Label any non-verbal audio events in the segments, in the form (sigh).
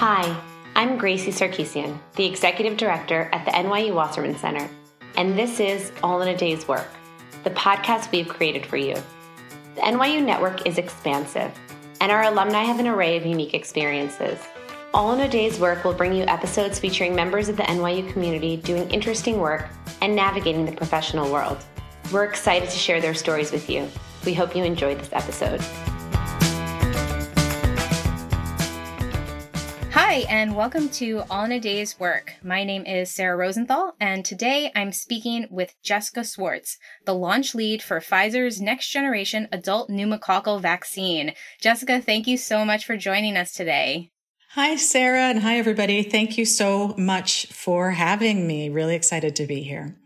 Hi, I'm Gracie Sarkisian, the Executive Director at the NYU Wasserman Center, and this is All in a Day's Work, the podcast we've created for you. The NYU network is expansive, and our alumni have an array of unique experiences. All in a Day's Work will bring you episodes featuring members of the NYU community doing interesting work and navigating the professional world. We're excited to share their stories with you. We hope you enjoyed this episode. Hi, and welcome to All in a Day's Work. My name is Sarah Rosenthal, and today I'm speaking with Jessica Swartz, the launch lead for Pfizer's next generation adult pneumococcal vaccine. Jessica, thank you so much for joining us today. Hi, Sarah, and hi, everybody. Thank you so much for having me. Really excited to be here.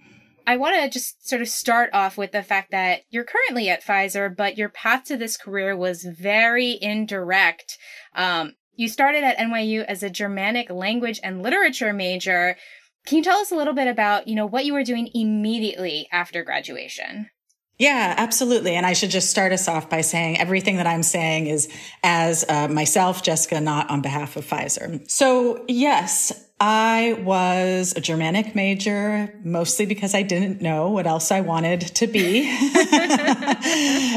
I want to just sort of start off with the fact that you're currently at Pfizer, but your path to this career was very indirect. Um, you started at NYU as a Germanic language and literature major. Can you tell us a little bit about, you know, what you were doing immediately after graduation? Yeah, absolutely. And I should just start us off by saying everything that I'm saying is as uh, myself, Jessica, not on behalf of Pfizer. So yes, I was a Germanic major, mostly because I didn't know what else I wanted to be. (laughs)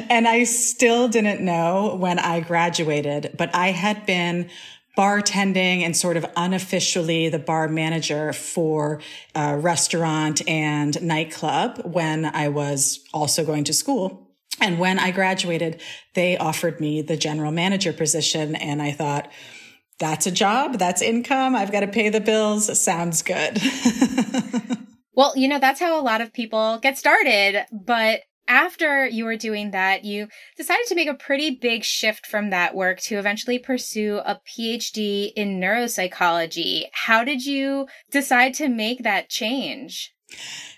and I still didn't know when I graduated, but I had been bartending and sort of unofficially the bar manager for a restaurant and nightclub when I was also going to school. And when I graduated, they offered me the general manager position. And I thought, that's a job. That's income. I've got to pay the bills. Sounds good. (laughs) well, you know, that's how a lot of people get started. But after you were doing that, you decided to make a pretty big shift from that work to eventually pursue a PhD in neuropsychology. How did you decide to make that change?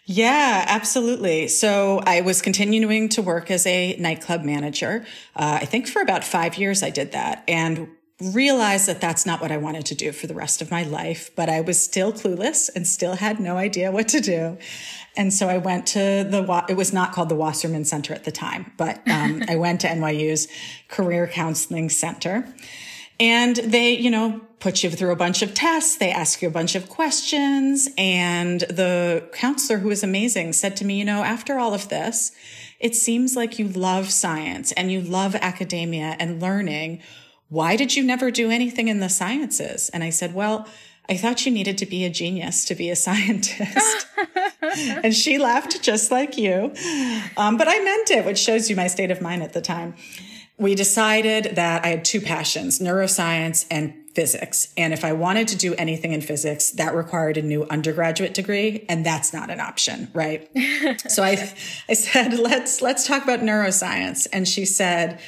Yeah, absolutely. So I was continuing to work as a nightclub manager. Uh, I think for about five years I did that. And realized that that's not what I wanted to do for the rest of my life, but I was still clueless and still had no idea what to do. And so I went to the, it was not called the Wasserman Center at the time, but um, (laughs) I went to NYU's Career Counseling Center. And they, you know, put you through a bunch of tests. They ask you a bunch of questions. And the counselor, who was amazing, said to me, you know, after all of this, it seems like you love science and you love academia and learning why did you never do anything in the sciences? And I said, well, I thought you needed to be a genius to be a (laughs) scientist. (laughs) and she laughed just like you. Um, but I meant it, which shows you my state of mind at the time. We decided that I had two passions, neuroscience and physics. And if I wanted to do anything in physics, that required a new undergraduate degree. And that's not an option, right? (laughs) so I, I said, let's, let's talk about neuroscience. And she said,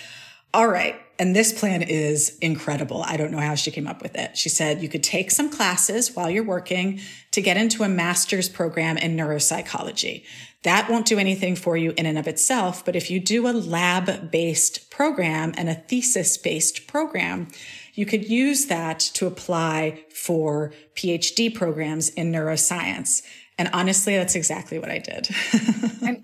all right. And this plan is incredible. I don't know how she came up with it. She said you could take some classes while you're working to get into a master's program in neuropsychology. That won't do anything for you in and of itself. But if you do a lab based program and a thesis based program, you could use that to apply for PhD programs in neuroscience. And honestly, that's exactly what I did.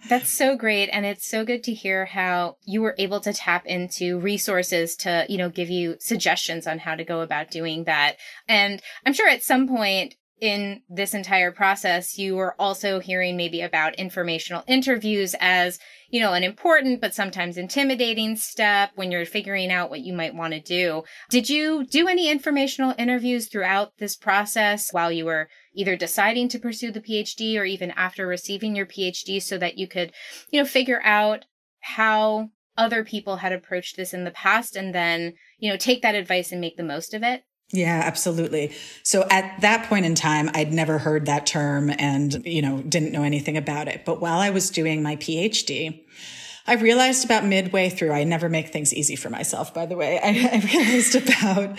(laughs) that's so great. And it's so good to hear how you were able to tap into resources to, you know, give you suggestions on how to go about doing that. And I'm sure at some point in this entire process, you were also hearing maybe about informational interviews as, you know, an important but sometimes intimidating step when you're figuring out what you might want to do. Did you do any informational interviews throughout this process while you were either deciding to pursue the PhD or even after receiving your PhD so that you could, you know, figure out how other people had approached this in the past and then, you know, take that advice and make the most of it? Yeah, absolutely. So at that point in time, I'd never heard that term and, you know, didn't know anything about it. But while I was doing my PhD, I realized about midway through, I never make things easy for myself, by the way. (laughs) I, I realized about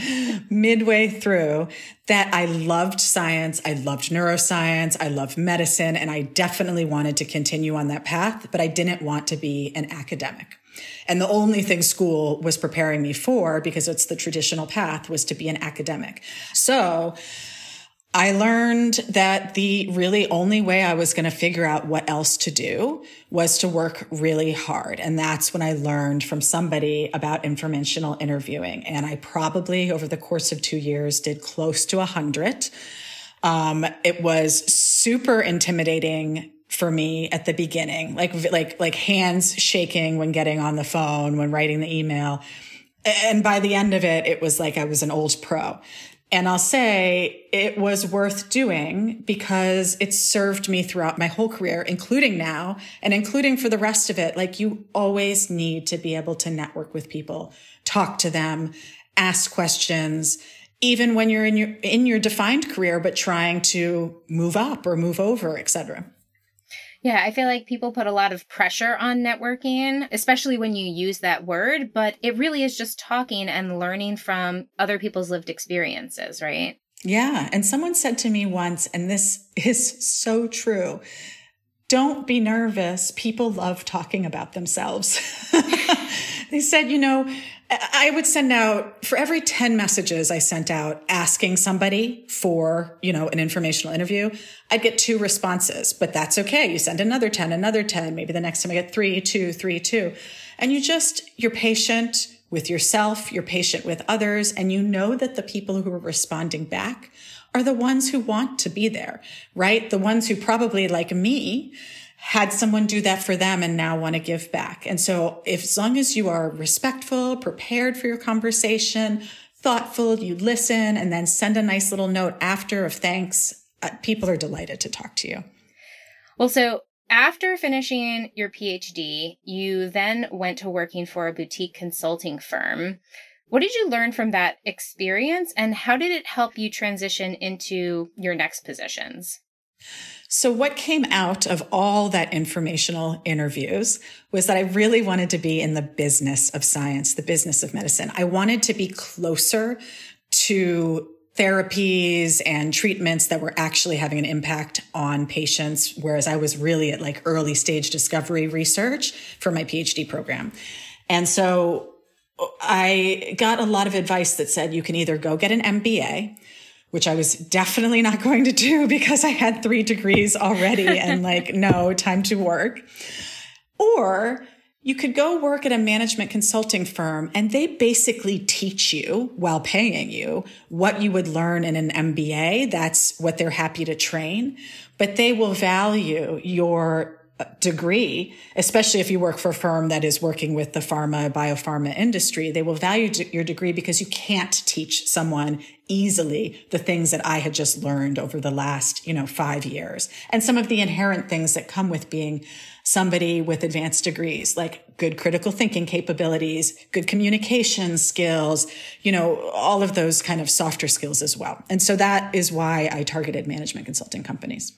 midway through that I loved science. I loved neuroscience. I loved medicine. And I definitely wanted to continue on that path, but I didn't want to be an academic. And the only thing school was preparing me for, because it's the traditional path, was to be an academic. So I learned that the really only way I was going to figure out what else to do was to work really hard. And that's when I learned from somebody about informational interviewing. And I probably over the course of two years did close to a hundred. Um, it was super intimidating for me at the beginning, like, like, like hands shaking when getting on the phone, when writing the email. And by the end of it, it was like I was an old pro. And I'll say it was worth doing because it served me throughout my whole career, including now and including for the rest of it. Like you always need to be able to network with people, talk to them, ask questions, even when you're in your, in your defined career, but trying to move up or move over, etc. Yeah, I feel like people put a lot of pressure on networking, especially when you use that word, but it really is just talking and learning from other people's lived experiences, right? Yeah. And someone said to me once, and this (laughs) is so true don't be nervous. People love talking about themselves. (laughs) they said, you know, I would send out for every 10 messages I sent out asking somebody for, you know, an informational interview, I'd get two responses, but that's okay. You send another 10, another 10. Maybe the next time I get three, two, three, two. And you just, you're patient with yourself, you're patient with others, and you know that the people who are responding back are the ones who want to be there, right? The ones who probably like me had someone do that for them and now want to give back. And so if as long as you are respectful, prepared for your conversation, thoughtful, you listen and then send a nice little note after of thanks, uh, people are delighted to talk to you. Well, so after finishing your PhD, you then went to working for a boutique consulting firm. What did you learn from that experience and how did it help you transition into your next positions? So what came out of all that informational interviews was that I really wanted to be in the business of science, the business of medicine. I wanted to be closer to therapies and treatments that were actually having an impact on patients. Whereas I was really at like early stage discovery research for my PhD program. And so uh, I got a lot of advice that said you can either go get an MBA which I was definitely not going to do (laughs) because I had three degrees already and (laughs) like, no, time to work. Or you could go work at a management consulting firm and they basically teach you while paying you what you would learn in an MBA. That's what they're happy to train, but they will value your degree, especially if you work for a firm that is working with the pharma, biopharma industry, they will value your degree because you can't teach someone easily the things that I had just learned over the last, you know, five years and some of the inherent things that come with being somebody with advanced degrees, like good critical thinking capabilities, good communication skills, you know, all of those kind of softer skills as well. And so that is why I targeted management consulting companies.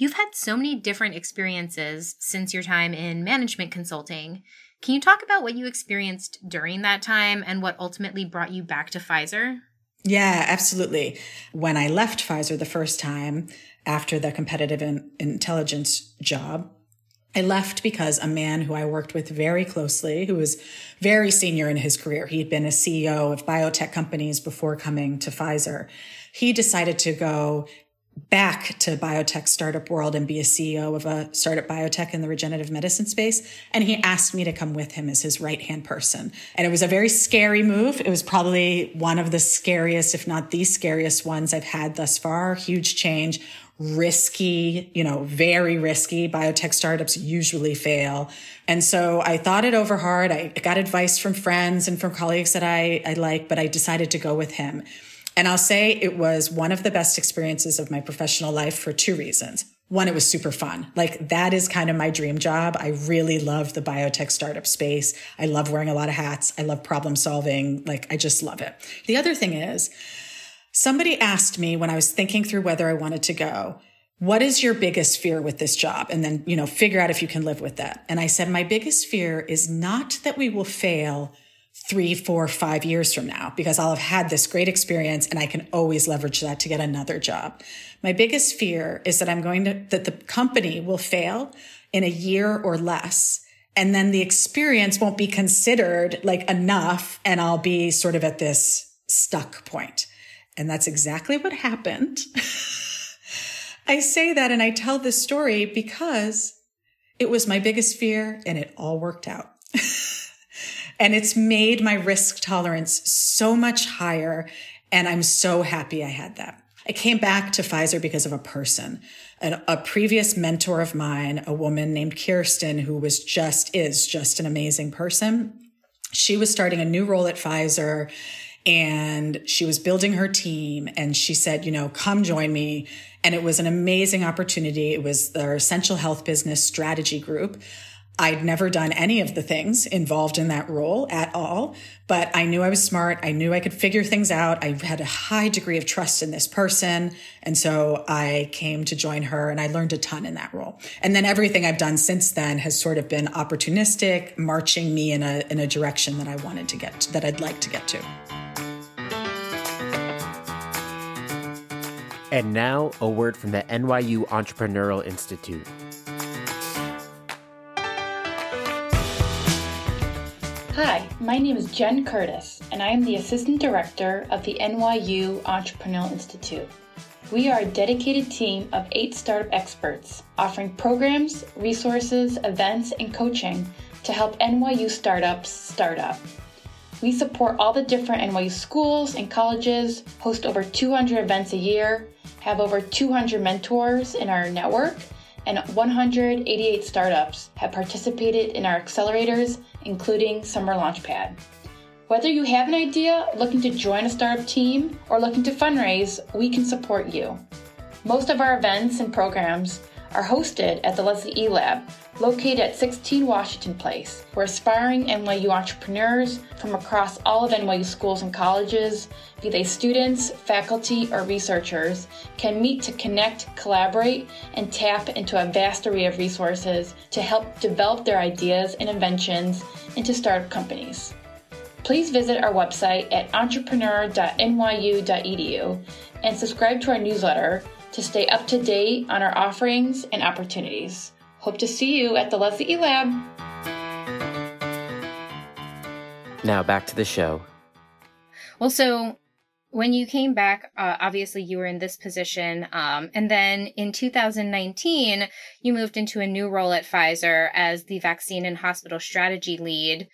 You've had so many different experiences since your time in management consulting. Can you talk about what you experienced during that time and what ultimately brought you back to Pfizer? Yeah, absolutely. When I left Pfizer the first time after the competitive in- intelligence job, I left because a man who I worked with very closely, who was very senior in his career, he'd been a CEO of biotech companies before coming to Pfizer. He decided to go back to biotech startup world and be a CEO of a startup biotech in the regenerative medicine space. And he asked me to come with him as his right hand person. And it was a very scary move. It was probably one of the scariest, if not the scariest ones I've had thus far. Huge change, risky, you know, very risky. Biotech startups usually fail. And so I thought it over hard. I got advice from friends and from colleagues that I, I like, but I decided to go with him. And I'll say it was one of the best experiences of my professional life for two reasons. One, it was super fun. Like that is kind of my dream job. I really love the biotech startup space. I love wearing a lot of hats. I love problem solving. Like I just love it. The other thing is somebody asked me when I was thinking through whether I wanted to go, what is your biggest fear with this job? And then, you know, figure out if you can live with that. And I said, my biggest fear is not that we will fail three, four, five years from now because I'll have had this great experience and I can always leverage that to get another job. My biggest fear is that I'm going to, that the company will fail in a year or less. And then the experience won't be considered like enough and I'll be sort of at this stuck point. And that's exactly what happened. (laughs) I say that and I tell this story because it was my biggest fear and it all worked out. (laughs) and it's made my risk tolerance so much higher. And I'm so happy I had that. I came back to Pfizer because of a person, a, a previous mentor of mine, a woman named Kirsten, who was just, is just an amazing person. She was starting a new role at Pfizer and she was building her team and she said, you know, come join me. And it was an amazing opportunity. It was their essential health business strategy group. I'd never done any of the things involved in that role at all, but I knew I was smart. I knew I could figure things out. I had a high degree of trust in this person. And so I came to join her and I learned a ton in that role. And then everything I've done since then has sort of been opportunistic, marching me in a, in a direction that I wanted to get, to, that I'd like to get to. And now, a word from the NYU Entrepreneurial Institute. My name is Jen Curtis, and I am the Assistant Director of the NYU Entrepreneurial Institute. We are a dedicated team of eight startup experts offering programs, resources, events, and coaching to help NYU startups start up. We support all the different NYU schools and colleges, host over 200 events a year, have over 200 mentors in our network, and 188 startups have participated in our accelerators, including Summer Launchpad. Whether you have an idea, looking to join a startup team, or looking to fundraise, we can support you. Most of our events and programs are hosted at the Leslie E Lab, located at 16 Washington Place, where aspiring NYU entrepreneurs from across all of NYU schools and colleges, be they students, faculty, or researchers, can meet to connect, collaborate, and tap into a vast array of resources to help develop their ideas and inventions into startup companies. Please visit our website at entrepreneur.nyu.edu and subscribe to our newsletter to stay up to date on our offerings and opportunities. Hope to see you at the Leslie E Lab. Now back to the show. Well, so when you came back, uh, obviously you were in this position. Um, and then in 2019, you moved into a new role at Pfizer as the vaccine and hospital strategy lead.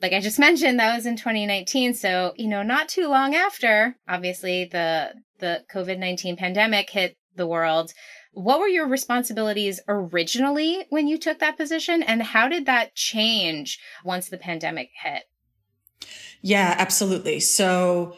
Like I just (laughs) mentioned, that was in 2019. So, you know, not too long after, obviously the, the COVID-19 pandemic hit the world. What were your responsibilities originally when you took that position? And how did that change once the pandemic hit? Yeah, absolutely. So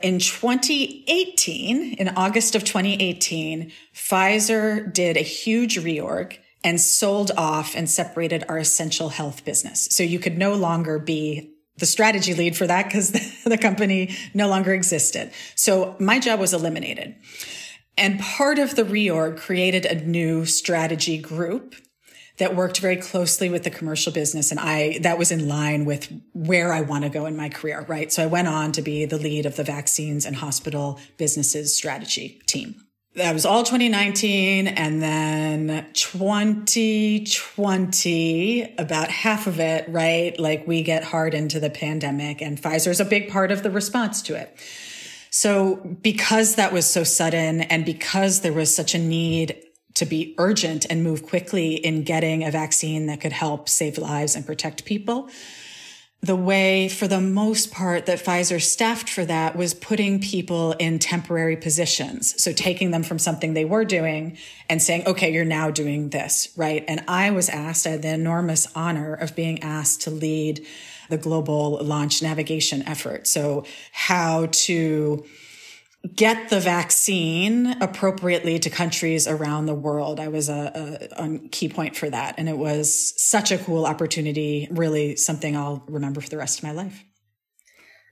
in 2018, in August of 2018, Pfizer did a huge reorg and sold off and separated our essential health business. So you could no longer be the strategy lead for that because (laughs) the company no longer existed. So my job was eliminated. And part of the reorg created a new strategy group that worked very closely with the commercial business. And I, that was in line with where I want to go in my career, right? So I went on to be the lead of the vaccines and hospital businesses strategy team. That was all 2019. And then 2020, about half of it, right? Like we get hard into the pandemic and Pfizer's a big part of the response to it. So because that was so sudden and because there was such a need to be urgent and move quickly in getting a vaccine that could help save lives and protect people, the way for the most part that Pfizer staffed for that was putting people in temporary positions. So taking them from something they were doing and saying, okay, you're now doing this, right? And I was asked, I had the enormous honor of being asked to lead the global launch navigation effort. So how to get the vaccine appropriately to countries around the world. I was a, a, a, key point for that. And it was such a cool opportunity, really something I'll remember for the rest of my life.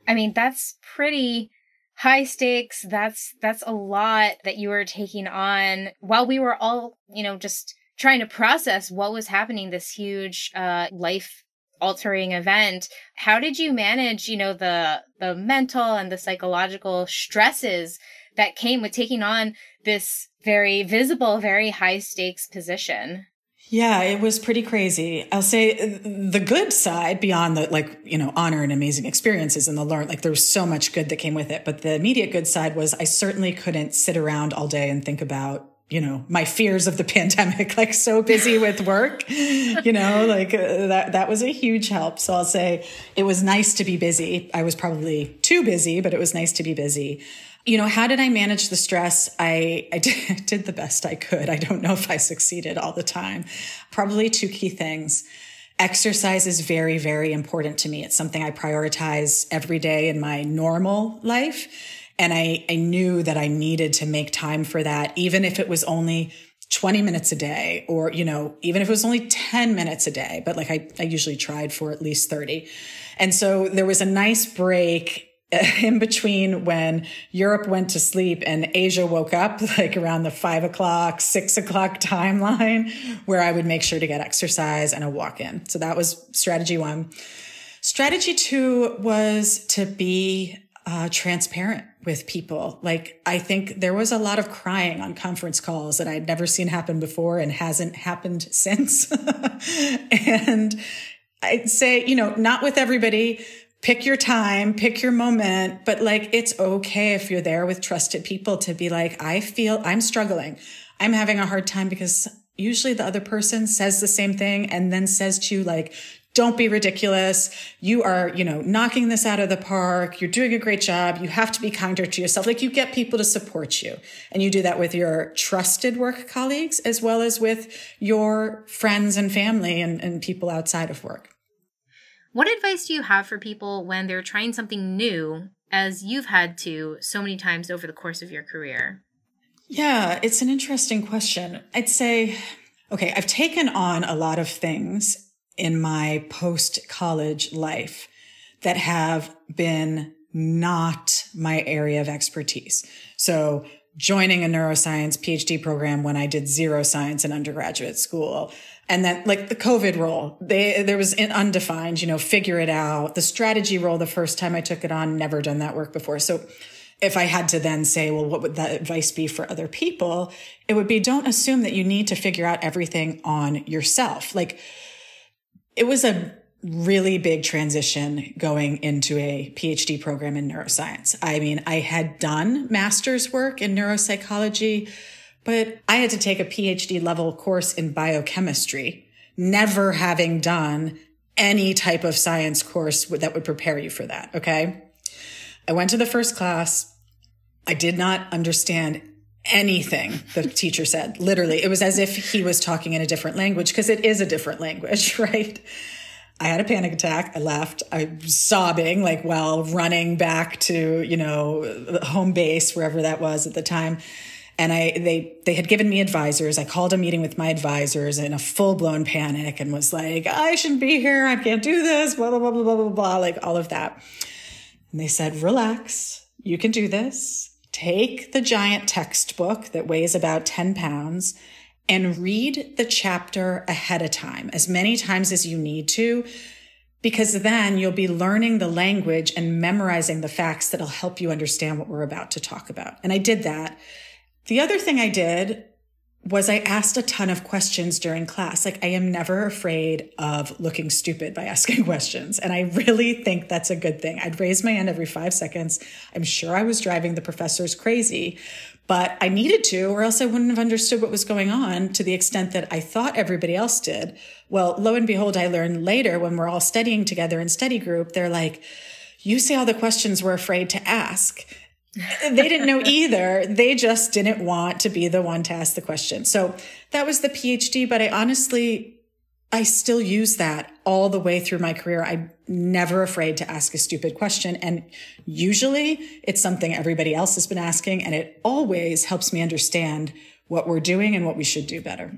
I mean, that's pretty high stakes. That's, that's a lot that you were taking on while we were all, you know, just trying to process what was happening, this huge, uh, life altering event how did you manage you know the the mental and the psychological stresses that came with taking on this very visible very high stakes position Yeah, it was pretty crazy. I'll say uh, the good side beyond the like, you know, honor and amazing experiences and the learn, like there was so much good that came with it. But the immediate good side was I certainly couldn't sit around all day and think about you know my fears of the (laughs) pandemic like so busy with work you know like uh, that that was a huge help so i'll say it was nice to be busy i was probably too busy but it was nice to be busy you know, how did I manage the stress? I, I (laughs) did, did the best I could. I don't know if I succeeded all the time. Probably two key things. Exercise is very, very important to me. It's something I prioritize every day in my normal life. And I, I knew that I needed to make time for that, even if it was only 20 minutes a day or, you know, even if it was only 10 minutes a day, but like I, I usually tried for at least 30. And so there was a nice break (laughs) in between when Europe went to sleep and Asia woke up, (laughs) like around the five o'clock, six o'clock timeline, where I would make sure to get exercise and a walk in. So that was strategy one. Strategy two was to be uh, transparent with people. Like, I think there was a lot of crying on conference calls that I'd never seen happen before and hasn't happened (laughs) since. and I'd say, you know, not with everybody, pick your time, pick your moment, but like it's okay if you're there with trusted people to be like, I feel I'm struggling. I'm having a hard time because usually the other person says the same thing and then says to you like, don't be ridiculous. You are, you know, knocking this out of the park. You're doing a great job. You have to be kinder to yourself. Like you get people to support you and you do that with your trusted work colleagues as well as with your friends and family and, and people outside of work. What advice do you have for people when they're trying something new, as you've had to so many times over the course of your career? Yeah, it's an interesting question. I'd say, okay, I've taken on a lot of things in my post college life that have been not my area of expertise. So joining a neuroscience PhD program when I did zero science in undergraduate school, and then like the COVID role, they, there was an undefined, you know, figure it out. The strategy role, the first time I took it on, never done that work before. So if I had to then say, well, what would that advice be for other people? It would be don't assume that you need to figure out everything on yourself. Like it was a really big transition going into a PhD program in neuroscience. I mean, I had done master's work in neuropsychology but I had to take a PhD level course in biochemistry, never having done any type of science course that would prepare you for that. Okay. I went to the first class. I did not understand anything the teacher said. Literally, it was as if he was talking in a different language because it is a different language, (laughs) right? I had a panic attack. I left. I was sobbing, like while running back to, you know, home base, wherever that was at the time and I they they had given me advisors. I called a meeting with my advisors in a full blown panic and was like, I shouldn't be here. I can't do this. Blah blah blah blah blah blah blah. Like all of that. And they said, relax. You can do this. Take the giant textbook that weighs about 10 pounds and read the chapter ahead of time, as many times as you need to, because then you'll be learning the language and memorizing the facts that'll help you understand what we're about to talk about. And I did that. The other thing I did was I asked a ton of questions during class. Like I am never afraid of looking stupid by (laughs) asking questions. And I really think that's a good thing. I'd raise my hand every five seconds. I'm sure I was driving the professors crazy, but I needed to, or else I wouldn't have understood what was going on to the extent that I thought everybody else did. Well, lo and behold, I learned later when we're all studying together in study group, they're like, you say all the questions we're afraid to ask they didn't know either. They just didn't want to be the one to ask the question. So that was the PhD, but I honestly, I still use that all the way through my career. I'm never afraid to ask a stupid question. And usually it's something everybody else has been asking. And it always helps me understand what we're doing and what we should do better.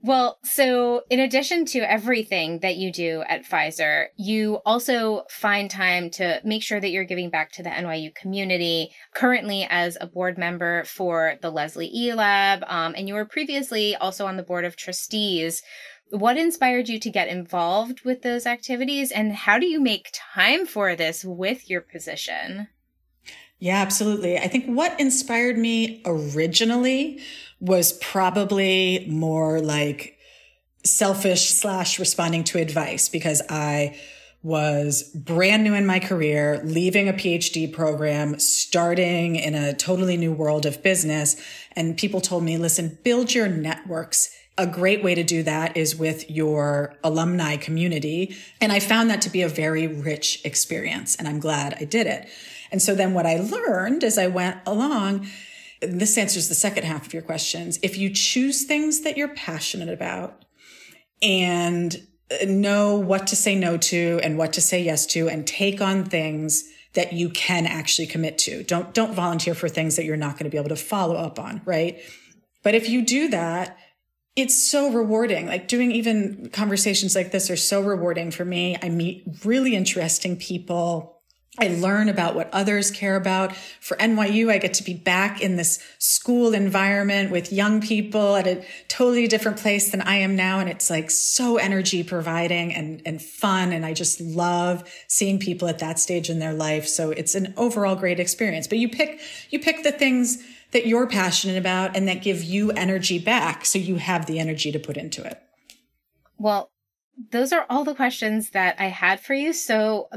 Well, so in addition to everything that you do at Pfizer, you also find time to make sure that you're giving back to the NYU community. Currently, as a board member for the Leslie E Lab, um, and you were previously also on the board of trustees. What inspired you to get involved with those activities, and how do you make time for this with your position? Yeah, absolutely. I think what inspired me originally was probably more like selfish slash responding to advice because I was brand new in my career, leaving a PhD program, starting in a totally new world of business. And people told me, listen, build your networks. A great way to do that is with your alumni community. And I found that to be a very rich experience. And I'm glad I did it. And so then what I learned as I went along, this answers the second half of your questions. If you choose things that you're passionate about and uh, know what to say no to and what to say yes to and take on things that you can actually commit to. Don't, don't volunteer for things that you're not going to be able to follow up on, right? But if you do that, it's so rewarding. Like doing even conversations like this are so rewarding for me. I meet really interesting people I learn about what others care about. For NYU, I get to be back in this school environment with young people at a totally different place than I am now. And it's like so energy providing and, and fun. And I just love seeing people at that stage in their life. So it's an overall great experience. But you pick, you pick the things that you're passionate about and that give you energy back. So you have the energy to put into it. Well, those are all the questions that I had for you. So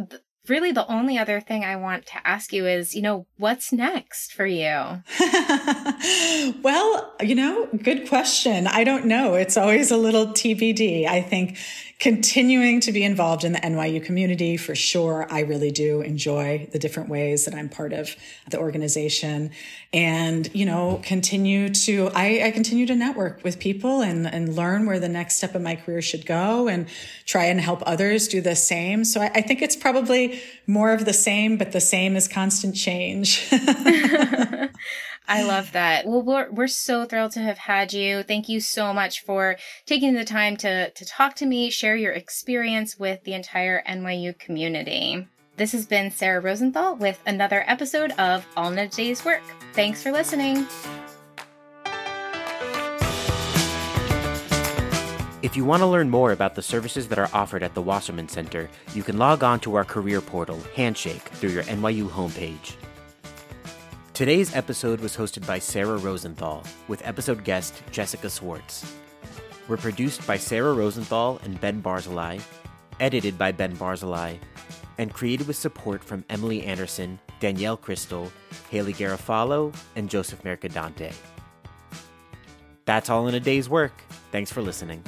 really the only other thing I want to ask you is, you know, what's next for you? (laughs) well, you know, good question. I don't know. It's always a little TBD. I think continuing to be involved in the NYU community for sure. I really do enjoy the different ways that I'm part of the organization and, you know, continue to, I, I continue to network with people and, and learn where the next step of my career should go and try and help others do the same. So I, I think it's probably more of the same, but the same is constant change. (laughs) (laughs) I love (sighs) that. Well, we're, we're so thrilled to have had you. Thank you so much for taking the time to, to talk to me, share your experience with the entire NYU community. This has been Sarah Rosenthal with another episode of All in a Day's Work. Thanks for listening. If you want to learn more about the services that are offered at the Wasserman Center, you can log on to our career portal, Handshake, through your NYU homepage. Today's episode was hosted by Sarah Rosenthal, with episode guest Jessica Swartz. We're produced by Sarah Rosenthal and Ben Barzilai, edited by Ben Barzilai, and created with support from Emily Anderson, Danielle Crystal, Haley Garofalo, and Joseph Mercadante. That's all in a day's work. Thanks for listening.